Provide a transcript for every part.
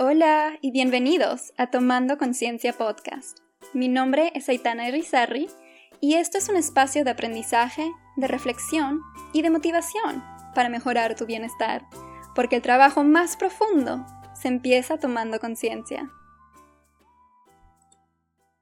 Hola y bienvenidos a Tomando Conciencia Podcast. Mi nombre es Aitana Irizarry y esto es un espacio de aprendizaje, de reflexión y de motivación para mejorar tu bienestar, porque el trabajo más profundo se empieza tomando conciencia.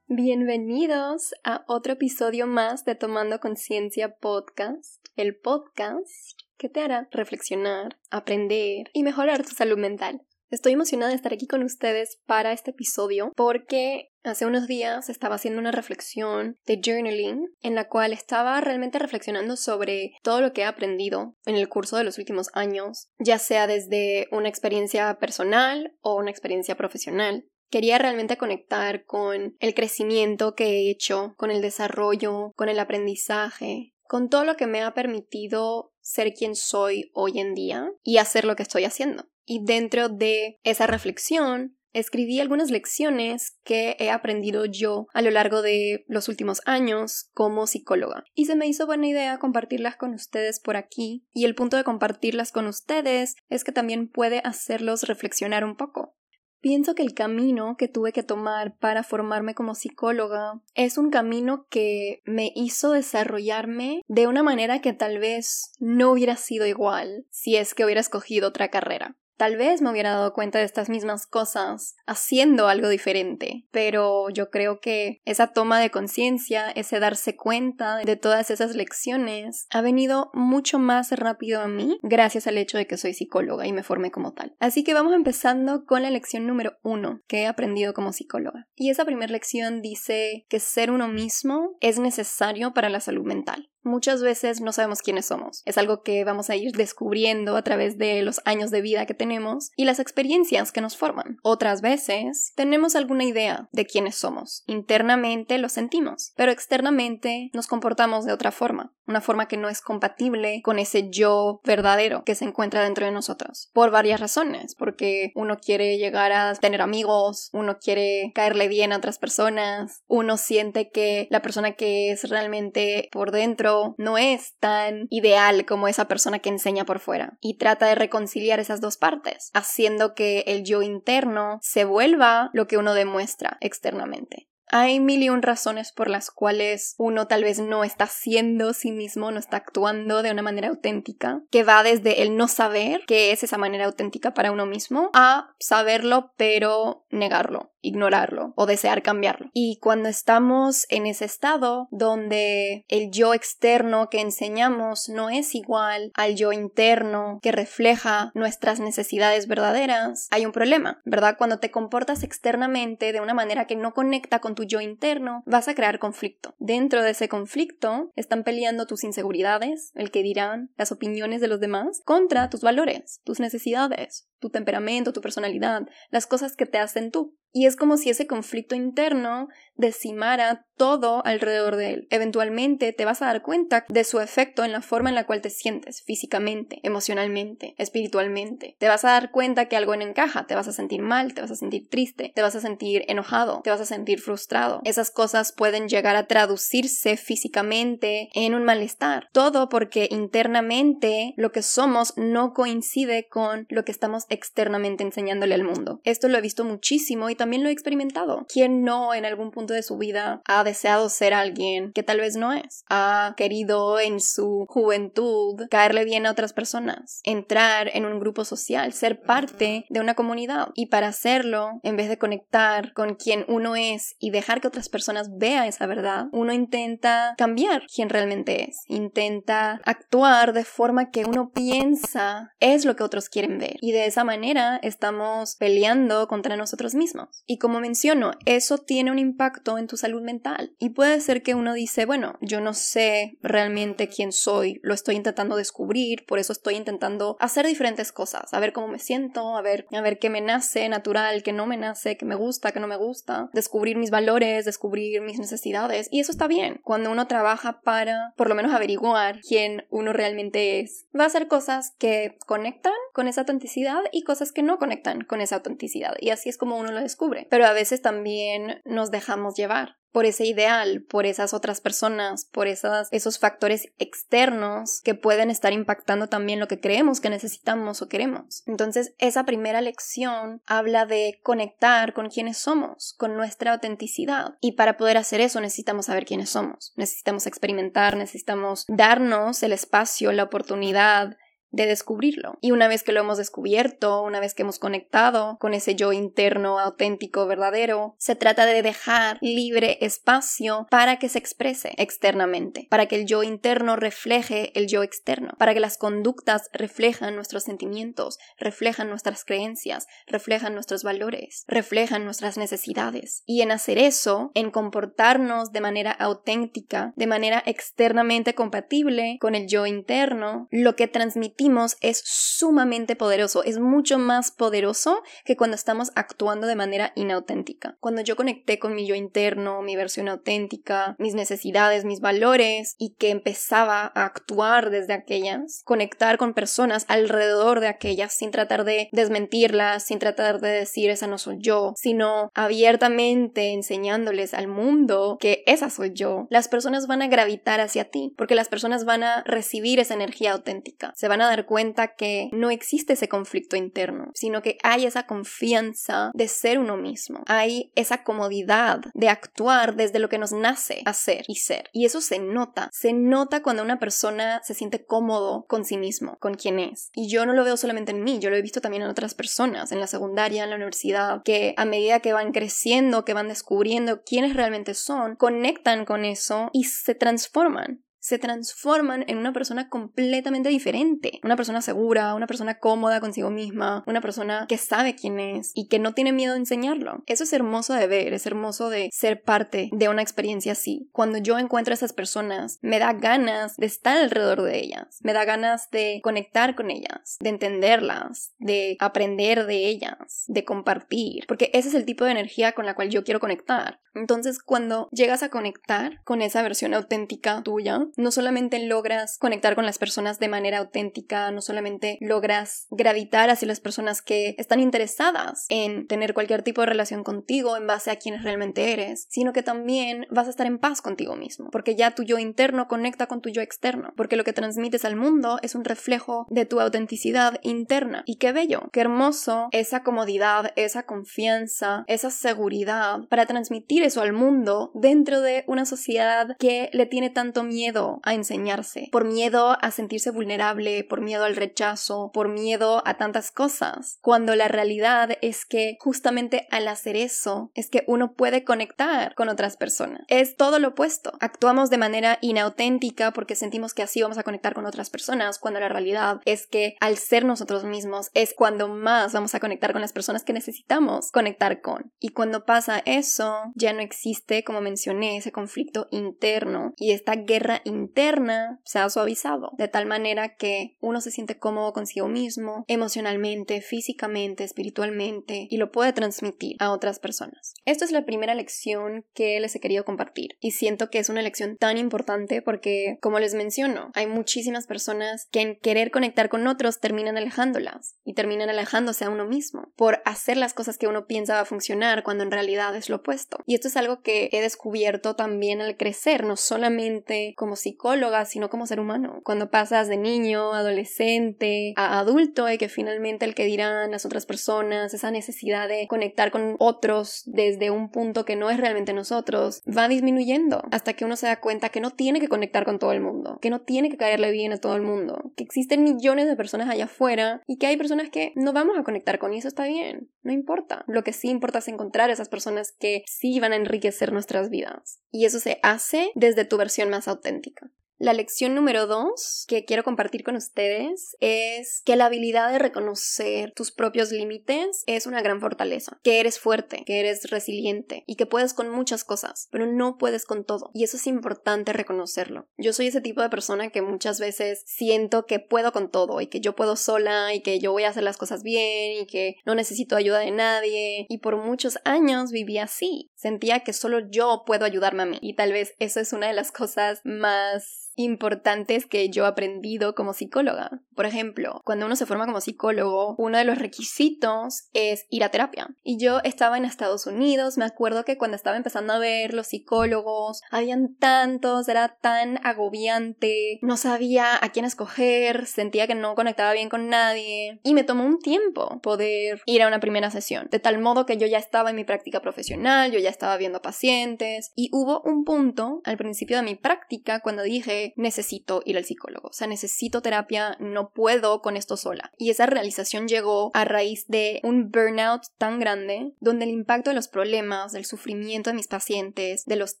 Bienvenidos a otro episodio más de Tomando Conciencia Podcast, el podcast que te hará reflexionar, aprender y mejorar tu salud mental. Estoy emocionada de estar aquí con ustedes para este episodio porque hace unos días estaba haciendo una reflexión de journaling en la cual estaba realmente reflexionando sobre todo lo que he aprendido en el curso de los últimos años, ya sea desde una experiencia personal o una experiencia profesional. Quería realmente conectar con el crecimiento que he hecho, con el desarrollo, con el aprendizaje, con todo lo que me ha permitido ser quien soy hoy en día y hacer lo que estoy haciendo. Y dentro de esa reflexión, escribí algunas lecciones que he aprendido yo a lo largo de los últimos años como psicóloga. Y se me hizo buena idea compartirlas con ustedes por aquí. Y el punto de compartirlas con ustedes es que también puede hacerlos reflexionar un poco. Pienso que el camino que tuve que tomar para formarme como psicóloga es un camino que me hizo desarrollarme de una manera que tal vez no hubiera sido igual si es que hubiera escogido otra carrera. Tal vez me hubiera dado cuenta de estas mismas cosas haciendo algo diferente, pero yo creo que esa toma de conciencia, ese darse cuenta de todas esas lecciones, ha venido mucho más rápido a mí gracias al hecho de que soy psicóloga y me formé como tal. Así que vamos empezando con la lección número uno que he aprendido como psicóloga. Y esa primera lección dice que ser uno mismo es necesario para la salud mental muchas veces no sabemos quiénes somos. Es algo que vamos a ir descubriendo a través de los años de vida que tenemos y las experiencias que nos forman. Otras veces tenemos alguna idea de quiénes somos. Internamente lo sentimos, pero externamente nos comportamos de otra forma, una forma que no es compatible con ese yo verdadero que se encuentra dentro de nosotros. Por varias razones, porque uno quiere llegar a tener amigos, uno quiere caerle bien a otras personas, uno siente que la persona que es realmente por dentro no es tan ideal como esa persona que enseña por fuera y trata de reconciliar esas dos partes, haciendo que el yo interno se vuelva lo que uno demuestra externamente. Hay mil y un razones por las cuales uno tal vez no está siendo sí mismo, no está actuando de una manera auténtica, que va desde el no saber qué es esa manera auténtica para uno mismo, a saberlo pero negarlo ignorarlo o desear cambiarlo. Y cuando estamos en ese estado donde el yo externo que enseñamos no es igual al yo interno que refleja nuestras necesidades verdaderas, hay un problema, ¿verdad? Cuando te comportas externamente de una manera que no conecta con tu yo interno, vas a crear conflicto. Dentro de ese conflicto están peleando tus inseguridades, el que dirán, las opiniones de los demás, contra tus valores, tus necesidades, tu temperamento, tu personalidad, las cosas que te hacen tú. Y es como si ese conflicto interno decimara todo alrededor de él. Eventualmente te vas a dar cuenta de su efecto en la forma en la cual te sientes físicamente, emocionalmente, espiritualmente. Te vas a dar cuenta que algo no encaja, te vas a sentir mal, te vas a sentir triste, te vas a sentir enojado, te vas a sentir frustrado. Esas cosas pueden llegar a traducirse físicamente en un malestar. Todo porque internamente lo que somos no coincide con lo que estamos externamente enseñándole al mundo. Esto lo he visto muchísimo y también lo he experimentado. ¿Quién no en algún punto de su vida ha deseado ser alguien que tal vez no es? Ha querido en su juventud caerle bien a otras personas, entrar en un grupo social, ser parte de una comunidad. Y para hacerlo, en vez de conectar con quien uno es y dejar que otras personas vean esa verdad, uno intenta cambiar quién realmente es. Intenta actuar de forma que uno piensa es lo que otros quieren ver. Y de esa manera estamos peleando contra nosotros mismos. Y como menciono, eso tiene un impacto en tu salud mental. Y puede ser que uno dice, bueno, yo no sé realmente quién soy, lo estoy intentando descubrir, por eso estoy intentando hacer diferentes cosas, a ver cómo me siento, a ver, a ver qué me nace natural, qué no me nace, qué me gusta, qué no me gusta, descubrir mis valores, descubrir mis necesidades. Y eso está bien. Cuando uno trabaja para, por lo menos, averiguar quién uno realmente es, va a hacer cosas que conectan con esa autenticidad y cosas que no conectan con esa autenticidad. Y así es como uno lo descubre pero a veces también nos dejamos llevar por ese ideal, por esas otras personas, por esas, esos factores externos que pueden estar impactando también lo que creemos que necesitamos o queremos. Entonces, esa primera lección habla de conectar con quienes somos, con nuestra autenticidad. Y para poder hacer eso necesitamos saber quiénes somos, necesitamos experimentar, necesitamos darnos el espacio, la oportunidad de descubrirlo. Y una vez que lo hemos descubierto, una vez que hemos conectado con ese yo interno, auténtico, verdadero, se trata de dejar libre espacio para que se exprese externamente, para que el yo interno refleje el yo externo, para que las conductas reflejan nuestros sentimientos, reflejan nuestras creencias, reflejan nuestros valores, reflejan nuestras necesidades. Y en hacer eso, en comportarnos de manera auténtica, de manera externamente compatible con el yo interno, lo que transmitimos es sumamente poderoso, es mucho más poderoso que cuando estamos actuando de manera inauténtica. Cuando yo conecté con mi yo interno, mi versión auténtica, mis necesidades, mis valores y que empezaba a actuar desde aquellas, conectar con personas alrededor de aquellas sin tratar de desmentirlas, sin tratar de decir esa no soy yo, sino abiertamente enseñándoles al mundo que esa soy yo, las personas van a gravitar hacia ti porque las personas van a recibir esa energía auténtica, se van a dar cuenta que no existe ese conflicto interno, sino que hay esa confianza de ser uno mismo, hay esa comodidad de actuar desde lo que nos nace hacer y ser. Y eso se nota, se nota cuando una persona se siente cómodo con sí mismo, con quien es. Y yo no lo veo solamente en mí, yo lo he visto también en otras personas, en la secundaria, en la universidad, que a medida que van creciendo, que van descubriendo quiénes realmente son, conectan con eso y se transforman se transforman en una persona completamente diferente. Una persona segura, una persona cómoda consigo misma, una persona que sabe quién es y que no tiene miedo de enseñarlo. Eso es hermoso de ver, es hermoso de ser parte de una experiencia así. Cuando yo encuentro a esas personas, me da ganas de estar alrededor de ellas, me da ganas de conectar con ellas, de entenderlas, de aprender de ellas, de compartir, porque ese es el tipo de energía con la cual yo quiero conectar. Entonces, cuando llegas a conectar con esa versión auténtica tuya, no solamente logras conectar con las personas de manera auténtica, no solamente logras gravitar hacia las personas que están interesadas en tener cualquier tipo de relación contigo en base a quienes realmente eres, sino que también vas a estar en paz contigo mismo, porque ya tu yo interno conecta con tu yo externo, porque lo que transmites al mundo es un reflejo de tu autenticidad interna. Y qué bello, qué hermoso esa comodidad, esa confianza, esa seguridad para transmitir eso al mundo dentro de una sociedad que le tiene tanto miedo a enseñarse, por miedo a sentirse vulnerable, por miedo al rechazo, por miedo a tantas cosas, cuando la realidad es que justamente al hacer eso es que uno puede conectar con otras personas. Es todo lo opuesto. Actuamos de manera inauténtica porque sentimos que así vamos a conectar con otras personas, cuando la realidad es que al ser nosotros mismos es cuando más vamos a conectar con las personas que necesitamos conectar con. Y cuando pasa eso, ya no existe, como mencioné, ese conflicto interno y esta guerra interna interna se ha suavizado, de tal manera que uno se siente cómodo consigo mismo, emocionalmente, físicamente, espiritualmente, y lo puede transmitir a otras personas. Esta es la primera lección que les he querido compartir, y siento que es una lección tan importante porque, como les menciono, hay muchísimas personas que en querer conectar con otros terminan alejándolas, y terminan alejándose a uno mismo, por hacer las cosas que uno piensa va a funcionar cuando en realidad es lo opuesto. Y esto es algo que he descubierto también al crecer, no solamente como psicóloga, sino como ser humano. Cuando pasas de niño, adolescente, a adulto y que finalmente el que dirán las otras personas, esa necesidad de conectar con otros desde un punto que no es realmente nosotros, va disminuyendo hasta que uno se da cuenta que no tiene que conectar con todo el mundo, que no tiene que caerle bien a todo el mundo, que existen millones de personas allá afuera y que hay personas que no vamos a conectar con y eso está bien, no importa. Lo que sí importa es encontrar esas personas que sí van a enriquecer nuestras vidas. Y eso se hace desde tu versión más auténtica. La lección número dos que quiero compartir con ustedes es que la habilidad de reconocer tus propios límites es una gran fortaleza, que eres fuerte, que eres resiliente y que puedes con muchas cosas, pero no puedes con todo. Y eso es importante reconocerlo. Yo soy ese tipo de persona que muchas veces siento que puedo con todo y que yo puedo sola y que yo voy a hacer las cosas bien y que no necesito ayuda de nadie. Y por muchos años viví así. Sentía que solo yo puedo ayudarme a mí. Y tal vez eso es una de las cosas más importantes que yo he aprendido como psicóloga. Por ejemplo, cuando uno se forma como psicólogo, uno de los requisitos es ir a terapia. Y yo estaba en Estados Unidos, me acuerdo que cuando estaba empezando a ver los psicólogos, habían tantos, era tan agobiante, no sabía a quién escoger, sentía que no conectaba bien con nadie y me tomó un tiempo poder ir a una primera sesión, de tal modo que yo ya estaba en mi práctica profesional, yo ya estaba viendo pacientes y hubo un punto al principio de mi práctica cuando dije necesito ir al psicólogo, o sea, necesito terapia, no puedo con esto sola. Y esa realización llegó a raíz de un burnout tan grande donde el impacto de los problemas, del sufrimiento de mis pacientes, de los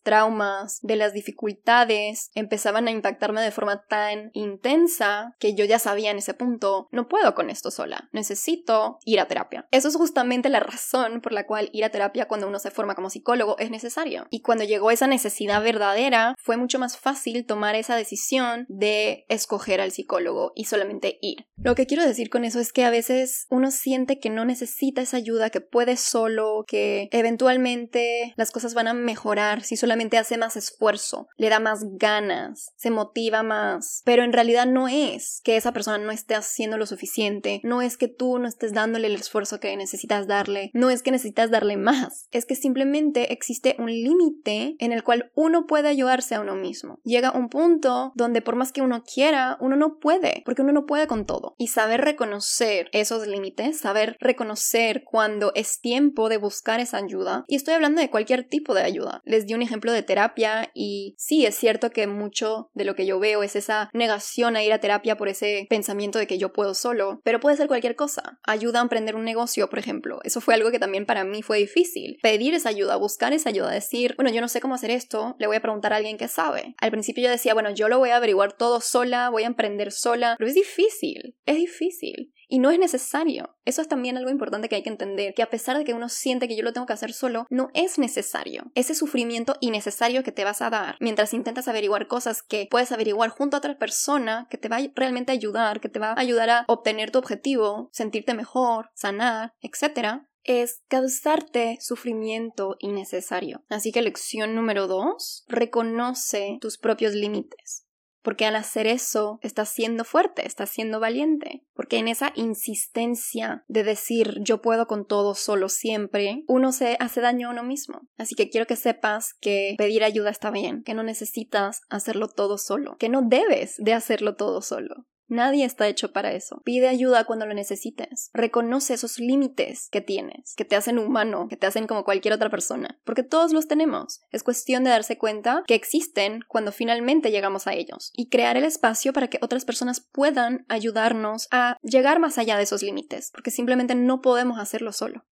traumas, de las dificultades empezaban a impactarme de forma tan intensa que yo ya sabía en ese punto, no puedo con esto sola, necesito ir a terapia. Eso es justamente la razón por la cual ir a terapia cuando uno se forma como psicólogo es necesario. Y cuando llegó esa necesidad verdadera, fue mucho más fácil tomar esa decisión de escoger al psicólogo y solamente ir. Lo que quiero decir con eso es que a veces uno siente que no necesita esa ayuda, que puede solo, que eventualmente las cosas van a mejorar si solamente hace más esfuerzo, le da más ganas, se motiva más. Pero en realidad no es que esa persona no esté haciendo lo suficiente, no es que tú no estés dándole el esfuerzo que necesitas darle, no es que necesitas darle más, es que simplemente existe un límite en el cual uno puede ayudarse a uno mismo. Llega un punto donde por más que uno quiera, uno no puede, porque uno no puede con todo. Y saber reconocer esos límites, saber reconocer cuando es tiempo de buscar esa ayuda, y estoy hablando de cualquier tipo de ayuda. Les di un ejemplo de terapia y sí, es cierto que mucho de lo que yo veo es esa negación a ir a terapia por ese pensamiento de que yo puedo solo, pero puede ser cualquier cosa. Ayuda a emprender un negocio, por ejemplo. Eso fue algo que también para mí fue difícil. Pedir esa ayuda, buscar esa ayuda, decir, bueno, yo no sé cómo hacer esto, le voy a preguntar a alguien que sabe. Al principio yo decía, bueno, yo lo voy a averiguar todo sola, voy a emprender sola, pero es difícil, es difícil. Y no es necesario. Eso es también algo importante que hay que entender, que a pesar de que uno siente que yo lo tengo que hacer solo, no es necesario. Ese sufrimiento innecesario que te vas a dar mientras intentas averiguar cosas que puedes averiguar junto a otra persona que te va a realmente ayudar, que te va a ayudar a obtener tu objetivo, sentirte mejor, sanar, etc., es causarte sufrimiento innecesario. Así que lección número dos, reconoce tus propios límites. Porque al hacer eso estás siendo fuerte, estás siendo valiente. Porque en esa insistencia de decir yo puedo con todo solo siempre, uno se hace daño a uno mismo. Así que quiero que sepas que pedir ayuda está bien, que no necesitas hacerlo todo solo, que no debes de hacerlo todo solo. Nadie está hecho para eso. Pide ayuda cuando lo necesites. Reconoce esos límites que tienes, que te hacen humano, que te hacen como cualquier otra persona, porque todos los tenemos. Es cuestión de darse cuenta que existen cuando finalmente llegamos a ellos y crear el espacio para que otras personas puedan ayudarnos a llegar más allá de esos límites, porque simplemente no podemos hacerlo solo.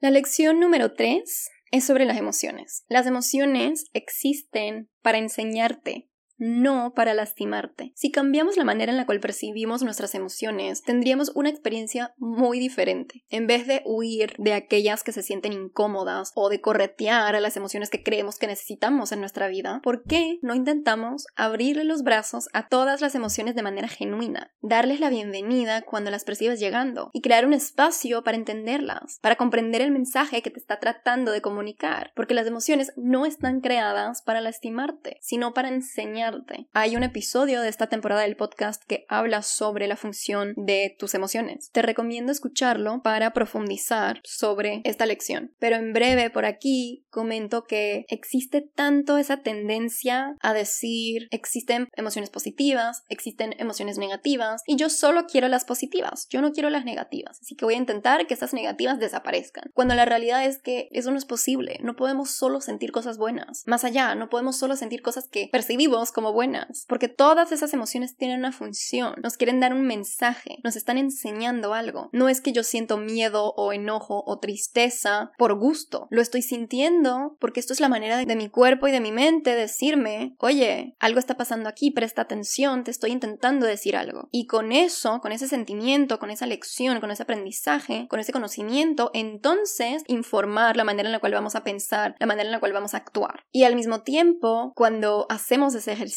La lección número 3 es sobre las emociones. Las emociones existen para enseñarte no para lastimarte. Si cambiamos la manera en la cual percibimos nuestras emociones, tendríamos una experiencia muy diferente. En vez de huir de aquellas que se sienten incómodas o de corretear a las emociones que creemos que necesitamos en nuestra vida, ¿por qué no intentamos abrirle los brazos a todas las emociones de manera genuina, darles la bienvenida cuando las percibes llegando y crear un espacio para entenderlas, para comprender el mensaje que te está tratando de comunicar? Porque las emociones no están creadas para lastimarte, sino para enseñar hay un episodio de esta temporada del podcast que habla sobre la función de tus emociones. Te recomiendo escucharlo para profundizar sobre esta lección. Pero en breve por aquí comento que existe tanto esa tendencia a decir existen emociones positivas, existen emociones negativas y yo solo quiero las positivas, yo no quiero las negativas, así que voy a intentar que esas negativas desaparezcan. Cuando la realidad es que eso no es posible, no podemos solo sentir cosas buenas. Más allá, no podemos solo sentir cosas que percibimos como buenas, porque todas esas emociones tienen una función, nos quieren dar un mensaje, nos están enseñando algo. No es que yo siento miedo o enojo o tristeza por gusto, lo estoy sintiendo porque esto es la manera de mi cuerpo y de mi mente decirme, oye, algo está pasando aquí, presta atención, te estoy intentando decir algo. Y con eso, con ese sentimiento, con esa lección, con ese aprendizaje, con ese conocimiento, entonces informar la manera en la cual vamos a pensar, la manera en la cual vamos a actuar. Y al mismo tiempo, cuando hacemos ese ejercicio,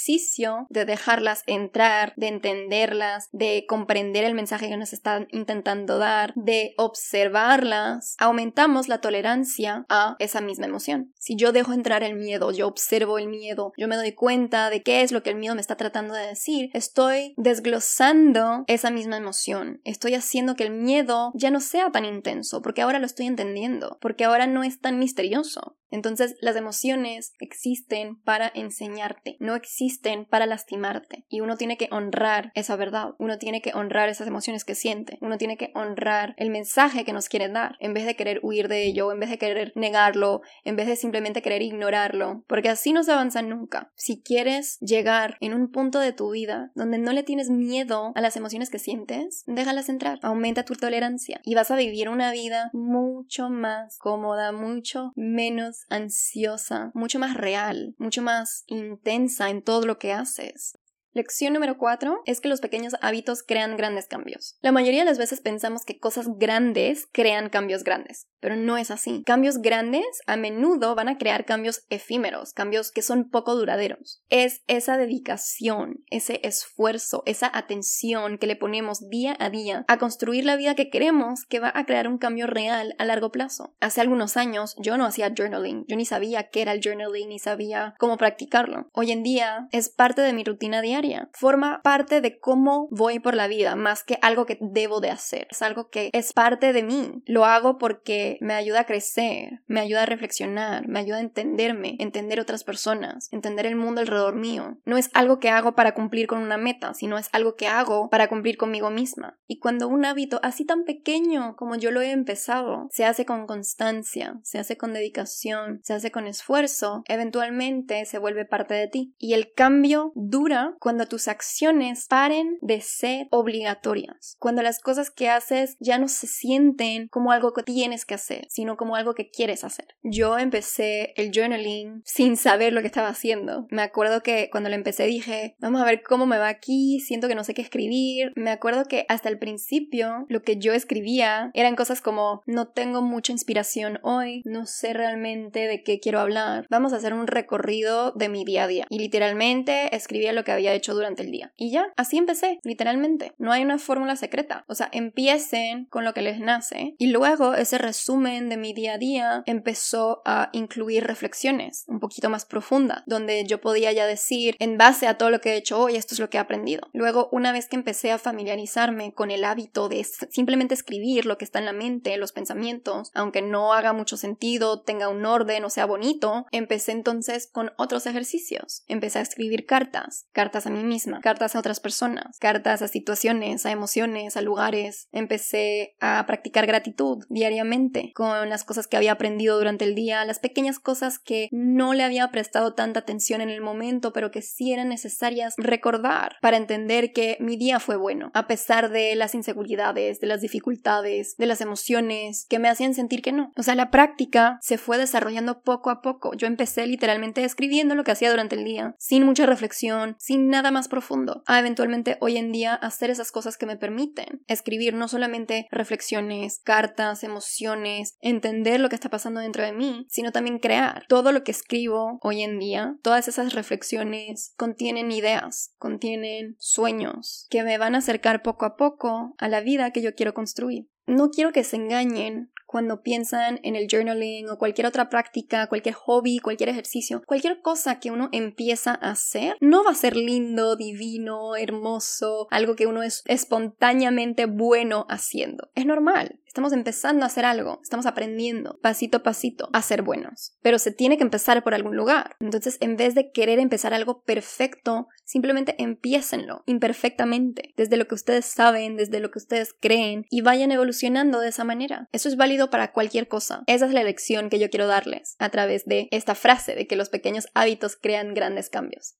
de dejarlas entrar, de entenderlas, de comprender el mensaje que nos están intentando dar, de observarlas, aumentamos la tolerancia a esa misma emoción. Si yo dejo entrar el miedo, yo observo el miedo, yo me doy cuenta de qué es lo que el miedo me está tratando de decir, estoy desglosando esa misma emoción, estoy haciendo que el miedo ya no sea tan intenso, porque ahora lo estoy entendiendo, porque ahora no es tan misterioso. Entonces las emociones existen para enseñarte, no existen para lastimarte. Y uno tiene que honrar esa verdad, uno tiene que honrar esas emociones que siente, uno tiene que honrar el mensaje que nos quieren dar, en vez de querer huir de ello, en vez de querer negarlo, en vez de simplemente querer ignorarlo, porque así no se avanza nunca. Si quieres llegar en un punto de tu vida donde no le tienes miedo a las emociones que sientes, déjalas entrar, aumenta tu tolerancia. Y vas a vivir una vida mucho más cómoda, mucho menos ansiosa, mucho más real, mucho más intensa en todo lo que haces. Lección número 4 es que los pequeños hábitos crean grandes cambios. La mayoría de las veces pensamos que cosas grandes crean cambios grandes, pero no es así. Cambios grandes a menudo van a crear cambios efímeros, cambios que son poco duraderos. Es esa dedicación, ese esfuerzo, esa atención que le ponemos día a día a construir la vida que queremos que va a crear un cambio real a largo plazo. Hace algunos años yo no hacía journaling, yo ni sabía qué era el journaling, ni sabía cómo practicarlo. Hoy en día es parte de mi rutina diaria Forma parte de cómo voy por la vida, más que algo que debo de hacer. Es algo que es parte de mí. Lo hago porque me ayuda a crecer, me ayuda a reflexionar, me ayuda a entenderme, entender otras personas, entender el mundo alrededor mío. No es algo que hago para cumplir con una meta, sino es algo que hago para cumplir conmigo misma. Y cuando un hábito así tan pequeño como yo lo he empezado, se hace con constancia, se hace con dedicación, se hace con esfuerzo, eventualmente se vuelve parte de ti. Y el cambio dura cuando cuando tus acciones paren de ser obligatorias, cuando las cosas que haces ya no se sienten como algo que tienes que hacer, sino como algo que quieres hacer. Yo empecé el journaling sin saber lo que estaba haciendo. Me acuerdo que cuando lo empecé dije, vamos a ver cómo me va aquí, siento que no sé qué escribir. Me acuerdo que hasta el principio lo que yo escribía eran cosas como, no tengo mucha inspiración hoy, no sé realmente de qué quiero hablar, vamos a hacer un recorrido de mi día a día. Y literalmente escribía lo que había hecho durante el día. Y ya, así empecé, literalmente. No hay una fórmula secreta. O sea, empiecen con lo que les nace y luego ese resumen de mi día a día empezó a incluir reflexiones un poquito más profundas, donde yo podía ya decir, en base a todo lo que he hecho hoy, esto es lo que he aprendido. Luego, una vez que empecé a familiarizarme con el hábito de simplemente escribir lo que está en la mente, los pensamientos, aunque no haga mucho sentido, tenga un orden o sea bonito, empecé entonces con otros ejercicios. Empecé a escribir cartas, cartas a mí misma, cartas a otras personas, cartas a situaciones, a emociones, a lugares. Empecé a practicar gratitud diariamente con las cosas que había aprendido durante el día, las pequeñas cosas que no le había prestado tanta atención en el momento, pero que sí eran necesarias recordar para entender que mi día fue bueno, a pesar de las inseguridades, de las dificultades, de las emociones que me hacían sentir que no. O sea, la práctica se fue desarrollando poco a poco. Yo empecé literalmente escribiendo lo que hacía durante el día, sin mucha reflexión, sin nada más profundo, a eventualmente hoy en día hacer esas cosas que me permiten escribir no solamente reflexiones, cartas, emociones, entender lo que está pasando dentro de mí, sino también crear. Todo lo que escribo hoy en día, todas esas reflexiones contienen ideas, contienen sueños que me van a acercar poco a poco a la vida que yo quiero construir. No quiero que se engañen cuando piensan en el journaling o cualquier otra práctica, cualquier hobby, cualquier ejercicio, cualquier cosa que uno empieza a hacer, no va a ser lindo, divino, hermoso, algo que uno es espontáneamente bueno haciendo. Es normal. Estamos empezando a hacer algo, estamos aprendiendo pasito a pasito a ser buenos, pero se tiene que empezar por algún lugar. Entonces, en vez de querer empezar algo perfecto, simplemente empiécenlo imperfectamente, desde lo que ustedes saben, desde lo que ustedes creen y vayan evolucionando de esa manera. Eso es válido para cualquier cosa. Esa es la lección que yo quiero darles a través de esta frase de que los pequeños hábitos crean grandes cambios.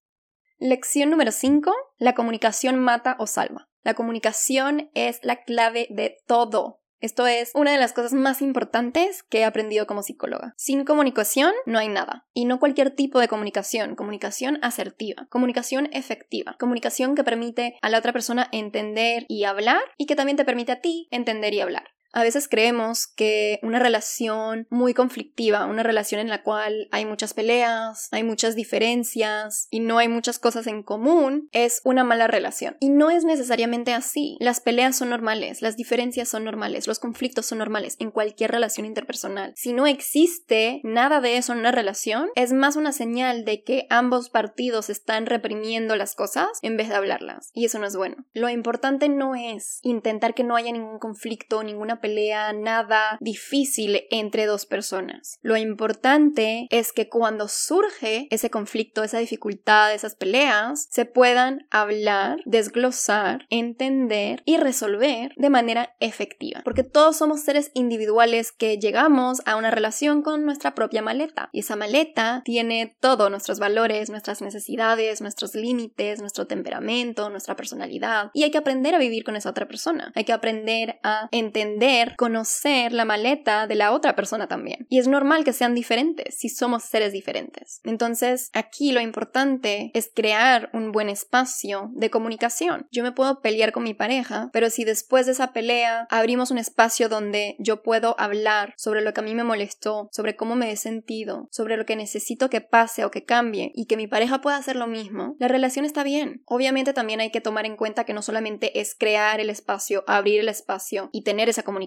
Lección número 5. La comunicación mata o salva. La comunicación es la clave de todo. Esto es una de las cosas más importantes que he aprendido como psicóloga. Sin comunicación no hay nada. Y no cualquier tipo de comunicación, comunicación asertiva, comunicación efectiva, comunicación que permite a la otra persona entender y hablar y que también te permite a ti entender y hablar. A veces creemos que una relación muy conflictiva, una relación en la cual hay muchas peleas, hay muchas diferencias y no hay muchas cosas en común, es una mala relación. Y no es necesariamente así. Las peleas son normales, las diferencias son normales, los conflictos son normales en cualquier relación interpersonal. Si no existe nada de eso en una relación, es más una señal de que ambos partidos están reprimiendo las cosas en vez de hablarlas. Y eso no es bueno. Lo importante no es intentar que no haya ningún conflicto, ninguna pelea, nada difícil entre dos personas. Lo importante es que cuando surge ese conflicto, esa dificultad, esas peleas, se puedan hablar, desglosar, entender y resolver de manera efectiva. Porque todos somos seres individuales que llegamos a una relación con nuestra propia maleta. Y esa maleta tiene todos nuestros valores, nuestras necesidades, nuestros límites, nuestro temperamento, nuestra personalidad. Y hay que aprender a vivir con esa otra persona. Hay que aprender a entender, conocer la maleta de la otra persona también. Y es normal que sean diferentes si somos seres diferentes. Entonces, aquí lo importante es crear un buen espacio de comunicación. Yo me puedo pelear con mi pareja, pero si después de esa pelea abrimos un espacio donde yo puedo hablar sobre lo que a mí me molestó, sobre cómo me he sentido, sobre lo que necesito que pase o que cambie y que mi pareja pueda hacer lo mismo, la relación está bien. Obviamente también hay que tomar en cuenta que no solamente es crear el espacio, abrir el espacio y tener esa comunicación,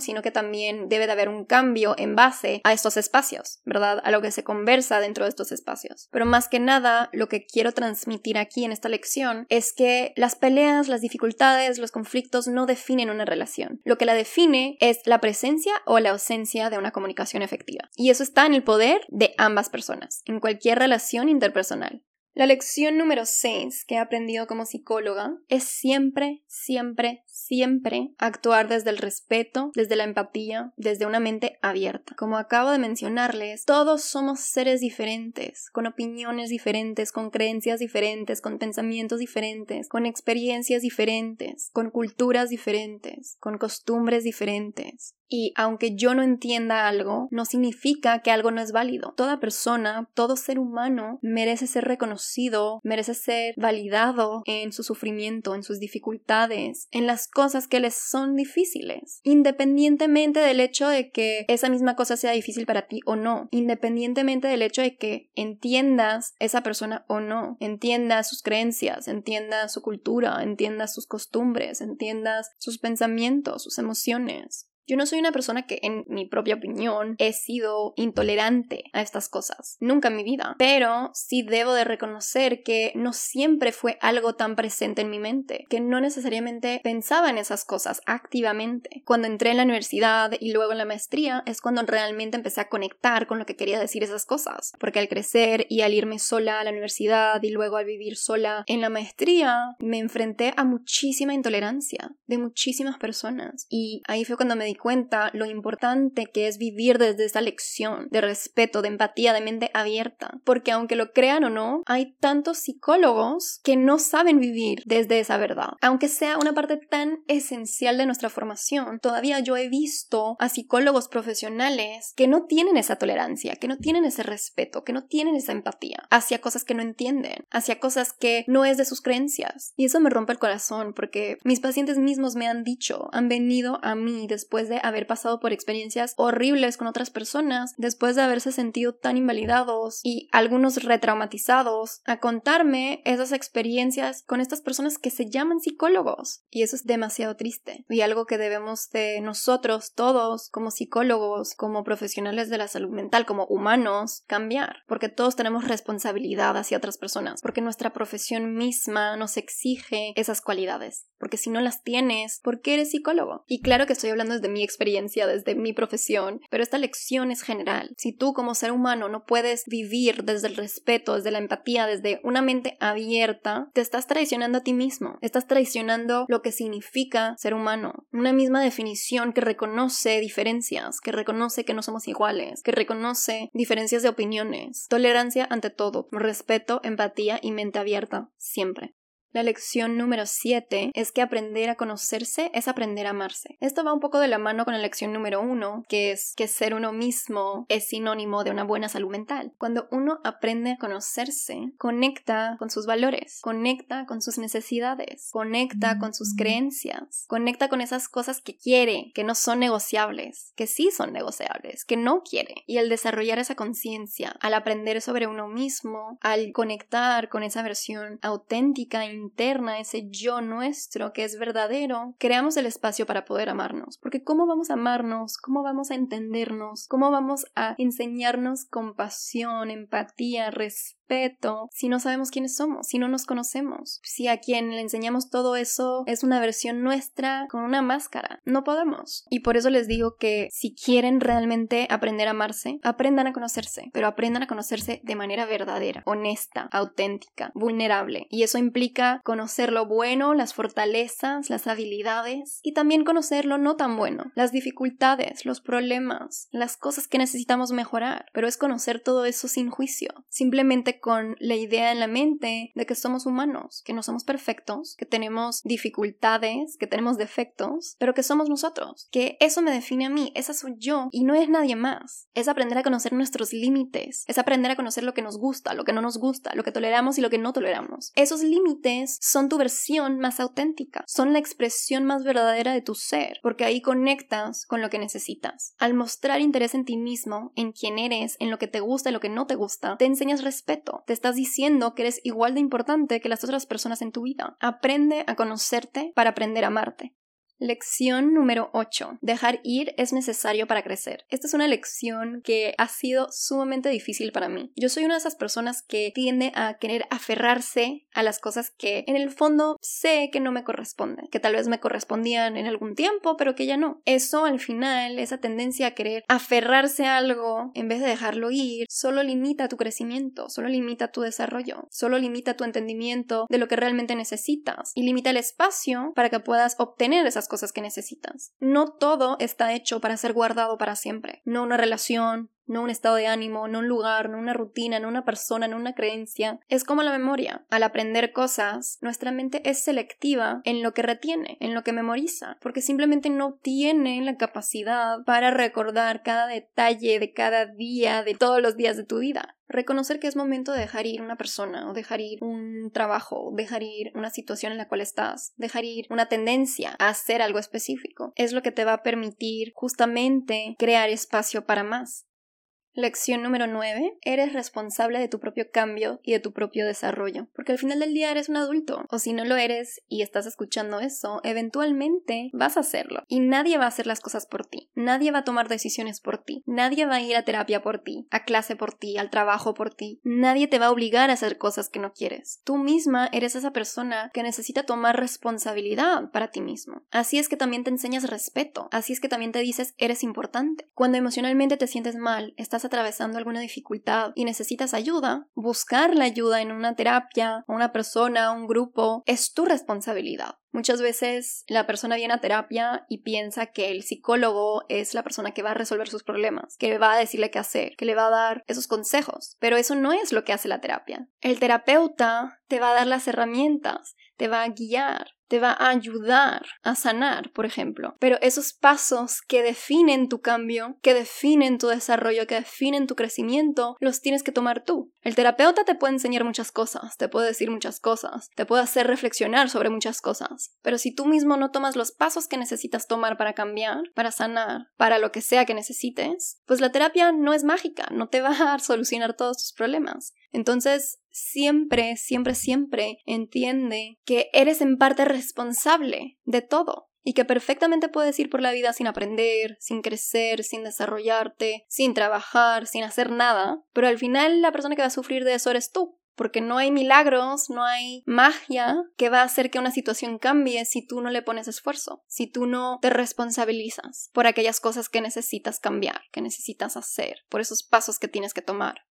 sino que también debe de haber un cambio en base a estos espacios, ¿verdad? A lo que se conversa dentro de estos espacios. Pero más que nada, lo que quiero transmitir aquí en esta lección es que las peleas, las dificultades, los conflictos no definen una relación. Lo que la define es la presencia o la ausencia de una comunicación efectiva. Y eso está en el poder de ambas personas, en cualquier relación interpersonal. La lección número 6 que he aprendido como psicóloga es siempre, siempre, siempre actuar desde el respeto, desde la empatía, desde una mente abierta. Como acabo de mencionarles, todos somos seres diferentes, con opiniones diferentes, con creencias diferentes, con pensamientos diferentes, con experiencias diferentes, con culturas diferentes, con costumbres diferentes. Y aunque yo no entienda algo, no significa que algo no es válido. Toda persona, todo ser humano merece ser reconocido, merece ser validado en su sufrimiento, en sus dificultades, en las cosas que les son difíciles, independientemente del hecho de que esa misma cosa sea difícil para ti o no, independientemente del hecho de que entiendas esa persona o no, entiendas sus creencias, entiendas su cultura, entiendas sus costumbres, entiendas sus pensamientos, sus emociones. Yo no soy una persona que, en mi propia opinión, he sido intolerante a estas cosas. Nunca en mi vida. Pero sí debo de reconocer que no siempre fue algo tan presente en mi mente, que no necesariamente pensaba en esas cosas activamente. Cuando entré en la universidad y luego en la maestría es cuando realmente empecé a conectar con lo que quería decir esas cosas. Porque al crecer y al irme sola a la universidad y luego al vivir sola en la maestría, me enfrenté a muchísima intolerancia de muchísimas personas. Y ahí fue cuando me di cuenta lo importante que es vivir desde esa lección de respeto, de empatía, de mente abierta. Porque aunque lo crean o no, hay tantos psicólogos que no saben vivir desde esa verdad. Aunque sea una parte tan esencial de nuestra formación, todavía yo he visto a psicólogos profesionales que no tienen esa tolerancia, que no tienen ese respeto, que no tienen esa empatía hacia cosas que no entienden, hacia cosas que no es de sus creencias. Y eso me rompe el corazón porque mis pacientes mismos me han dicho, han venido a mí después de haber pasado por experiencias horribles con otras personas, después de haberse sentido tan invalidados y algunos retraumatizados, a contarme esas experiencias con estas personas que se llaman psicólogos. Y eso es demasiado triste y algo que debemos de nosotros todos como psicólogos, como profesionales de la salud mental, como humanos, cambiar, porque todos tenemos responsabilidad hacia otras personas, porque nuestra profesión misma nos exige esas cualidades, porque si no las tienes, ¿por qué eres psicólogo? Y claro que estoy hablando desde mi experiencia, desde mi profesión, pero esta lección es general. Si tú como ser humano no puedes vivir desde el respeto, desde la empatía, desde una mente abierta, te estás traicionando a ti mismo, estás traicionando lo que significa ser humano. Una misma definición que reconoce diferencias, que reconoce que no somos iguales, que reconoce diferencias de opiniones, tolerancia ante todo, respeto, empatía y mente abierta, siempre. La lección número 7 es que aprender a conocerse es aprender a amarse. Esto va un poco de la mano con la lección número 1, que es que ser uno mismo es sinónimo de una buena salud mental. Cuando uno aprende a conocerse, conecta con sus valores, conecta con sus necesidades, conecta con sus creencias, conecta con esas cosas que quiere, que no son negociables, que sí son negociables, que no quiere. Y al desarrollar esa conciencia, al aprender sobre uno mismo, al conectar con esa versión auténtica e interna, ese yo nuestro que es verdadero, creamos el espacio para poder amarnos. Porque ¿cómo vamos a amarnos? ¿Cómo vamos a entendernos? ¿Cómo vamos a enseñarnos compasión, empatía, respeto? si no sabemos quiénes somos, si no nos conocemos, si a quien le enseñamos todo eso es una versión nuestra con una máscara. No podemos. Y por eso les digo que si quieren realmente aprender a amarse, aprendan a conocerse, pero aprendan a conocerse de manera verdadera, honesta, auténtica, vulnerable. Y eso implica conocer lo bueno, las fortalezas, las habilidades y también conocer lo no tan bueno, las dificultades, los problemas, las cosas que necesitamos mejorar. Pero es conocer todo eso sin juicio, simplemente con la idea en la mente de que somos humanos, que no somos perfectos, que tenemos dificultades, que tenemos defectos, pero que somos nosotros, que eso me define a mí, esa soy yo y no es nadie más. Es aprender a conocer nuestros límites, es aprender a conocer lo que nos gusta, lo que no nos gusta, lo que toleramos y lo que no toleramos. Esos límites son tu versión más auténtica, son la expresión más verdadera de tu ser, porque ahí conectas con lo que necesitas. Al mostrar interés en ti mismo, en quién eres, en lo que te gusta y lo que no te gusta, te enseñas respeto te estás diciendo que eres igual de importante que las otras personas en tu vida. Aprende a conocerte para aprender a amarte. Lección número 8. Dejar ir es necesario para crecer. Esta es una lección que ha sido sumamente difícil para mí. Yo soy una de esas personas que tiende a querer aferrarse a las cosas que en el fondo sé que no me corresponden, que tal vez me correspondían en algún tiempo, pero que ya no. Eso al final, esa tendencia a querer aferrarse a algo en vez de dejarlo ir, solo limita tu crecimiento, solo limita tu desarrollo, solo limita tu entendimiento de lo que realmente necesitas y limita el espacio para que puedas obtener esas cosas que necesitas. No todo está hecho para ser guardado para siempre. No una relación, no un estado de ánimo, no un lugar, no una rutina, no una persona, no una creencia. Es como la memoria. Al aprender cosas, nuestra mente es selectiva en lo que retiene, en lo que memoriza, porque simplemente no tiene la capacidad para recordar cada detalle de cada día, de todos los días de tu vida. Reconocer que es momento de dejar ir una persona, o dejar ir un trabajo, dejar ir una situación en la cual estás, dejar ir una tendencia a hacer algo específico, es lo que te va a permitir justamente crear espacio para más. Lección número 9. Eres responsable de tu propio cambio y de tu propio desarrollo. Porque al final del día eres un adulto. O si no lo eres y estás escuchando eso, eventualmente vas a hacerlo. Y nadie va a hacer las cosas por ti. Nadie va a tomar decisiones por ti. Nadie va a ir a terapia por ti, a clase por ti, al trabajo por ti. Nadie te va a obligar a hacer cosas que no quieres. Tú misma eres esa persona que necesita tomar responsabilidad para ti mismo. Así es que también te enseñas respeto. Así es que también te dices eres importante. Cuando emocionalmente te sientes mal, estás atravesando alguna dificultad y necesitas ayuda, buscar la ayuda en una terapia, una persona, un grupo, es tu responsabilidad. Muchas veces la persona viene a terapia y piensa que el psicólogo es la persona que va a resolver sus problemas, que va a decirle qué hacer, que le va a dar esos consejos, pero eso no es lo que hace la terapia. El terapeuta te va a dar las herramientas, te va a guiar, te va a ayudar a sanar, por ejemplo. Pero esos pasos que definen tu cambio, que definen tu desarrollo, que definen tu crecimiento, los tienes que tomar tú. El terapeuta te puede enseñar muchas cosas, te puede decir muchas cosas, te puede hacer reflexionar sobre muchas cosas. Pero si tú mismo no tomas los pasos que necesitas tomar para cambiar, para sanar, para lo que sea que necesites, pues la terapia no es mágica, no te va a solucionar todos tus problemas. Entonces, siempre, siempre, siempre entiende que eres en parte responsable de todo y que perfectamente puedes ir por la vida sin aprender, sin crecer, sin desarrollarte, sin trabajar, sin hacer nada, pero al final la persona que va a sufrir de eso eres tú. Porque no hay milagros, no hay magia que va a hacer que una situación cambie si tú no le pones esfuerzo, si tú no te responsabilizas por aquellas cosas que necesitas cambiar, que necesitas hacer, por esos pasos que tienes que tomar.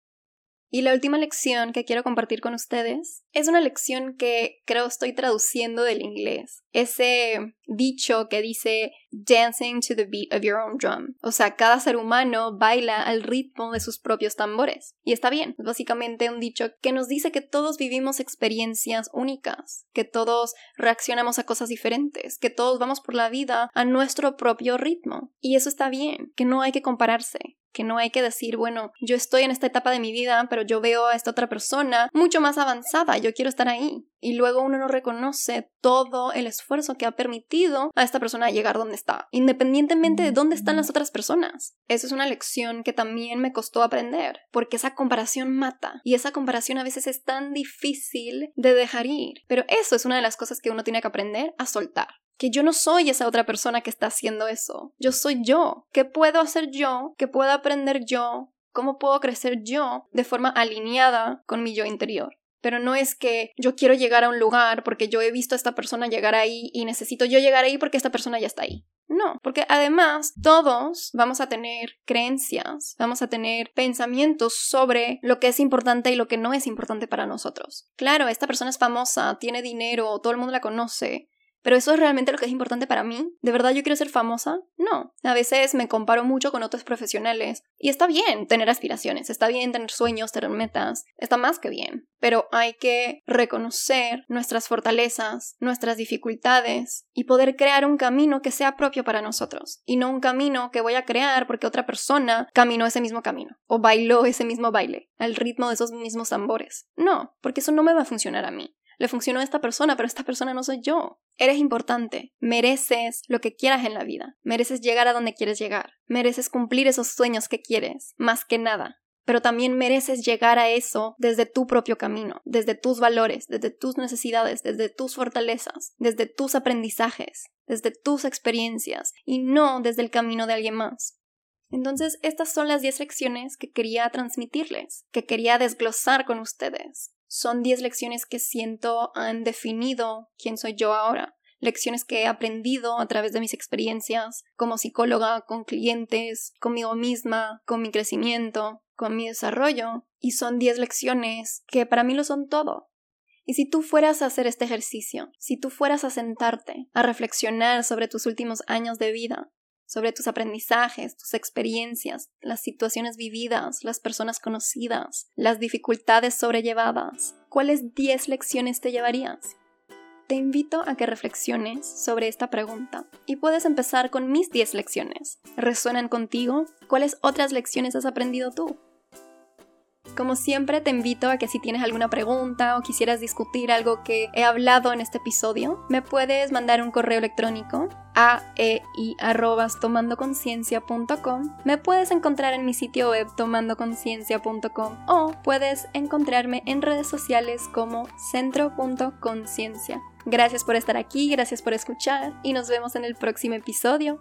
Y la última lección que quiero compartir con ustedes es una lección que creo estoy traduciendo del inglés. Ese dicho que dice dancing to the beat of your own drum. O sea, cada ser humano baila al ritmo de sus propios tambores. Y está bien, es básicamente un dicho que nos dice que todos vivimos experiencias únicas, que todos reaccionamos a cosas diferentes, que todos vamos por la vida a nuestro propio ritmo. Y eso está bien, que no hay que compararse, que no hay que decir, bueno, yo estoy en esta etapa de mi vida, pero yo veo a esta otra persona mucho más avanzada, yo quiero estar ahí. Y luego uno no reconoce todo el esfuerzo que ha permitido a esta persona llegar donde está, independientemente de dónde están las otras personas. Eso es una lección que también me costó aprender, porque esa comparación mata, y esa comparación a veces es tan difícil de dejar ir. Pero eso es una de las cosas que uno tiene que aprender a soltar que yo no soy esa otra persona que está haciendo eso. Yo soy yo. ¿Qué puedo hacer yo? ¿Qué puedo aprender yo? ¿Cómo puedo crecer yo de forma alineada con mi yo interior? Pero no es que yo quiero llegar a un lugar porque yo he visto a esta persona llegar ahí y necesito yo llegar ahí porque esta persona ya está ahí. No, porque además todos vamos a tener creencias, vamos a tener pensamientos sobre lo que es importante y lo que no es importante para nosotros. Claro, esta persona es famosa, tiene dinero, todo el mundo la conoce, pero eso es realmente lo que es importante para mí. ¿De verdad yo quiero ser famosa? No. A veces me comparo mucho con otros profesionales. Y está bien tener aspiraciones, está bien tener sueños, tener metas, está más que bien. Pero hay que reconocer nuestras fortalezas, nuestras dificultades y poder crear un camino que sea propio para nosotros. Y no un camino que voy a crear porque otra persona caminó ese mismo camino o bailó ese mismo baile al ritmo de esos mismos tambores. No, porque eso no me va a funcionar a mí le funcionó a esta persona, pero esta persona no soy yo. Eres importante, mereces lo que quieras en la vida, mereces llegar a donde quieres llegar, mereces cumplir esos sueños que quieres, más que nada. Pero también mereces llegar a eso desde tu propio camino, desde tus valores, desde tus necesidades, desde tus fortalezas, desde tus aprendizajes, desde tus experiencias y no desde el camino de alguien más. Entonces, estas son las 10 lecciones que quería transmitirles, que quería desglosar con ustedes. Son 10 lecciones que siento han definido quién soy yo ahora. Lecciones que he aprendido a través de mis experiencias como psicóloga, con clientes, conmigo misma, con mi crecimiento, con mi desarrollo. Y son 10 lecciones que para mí lo son todo. Y si tú fueras a hacer este ejercicio, si tú fueras a sentarte, a reflexionar sobre tus últimos años de vida, sobre tus aprendizajes, tus experiencias, las situaciones vividas, las personas conocidas, las dificultades sobrellevadas. ¿Cuáles 10 lecciones te llevarías? Te invito a que reflexiones sobre esta pregunta y puedes empezar con mis 10 lecciones. ¿Resuenan contigo? ¿Cuáles otras lecciones has aprendido tú? Como siempre, te invito a que si tienes alguna pregunta o quisieras discutir algo que he hablado en este episodio, me puedes mandar un correo electrónico a tomando-conciencia.com. Me puedes encontrar en mi sitio web tomandoconciencia.com o puedes encontrarme en redes sociales como centro.conciencia. Gracias por estar aquí, gracias por escuchar y nos vemos en el próximo episodio.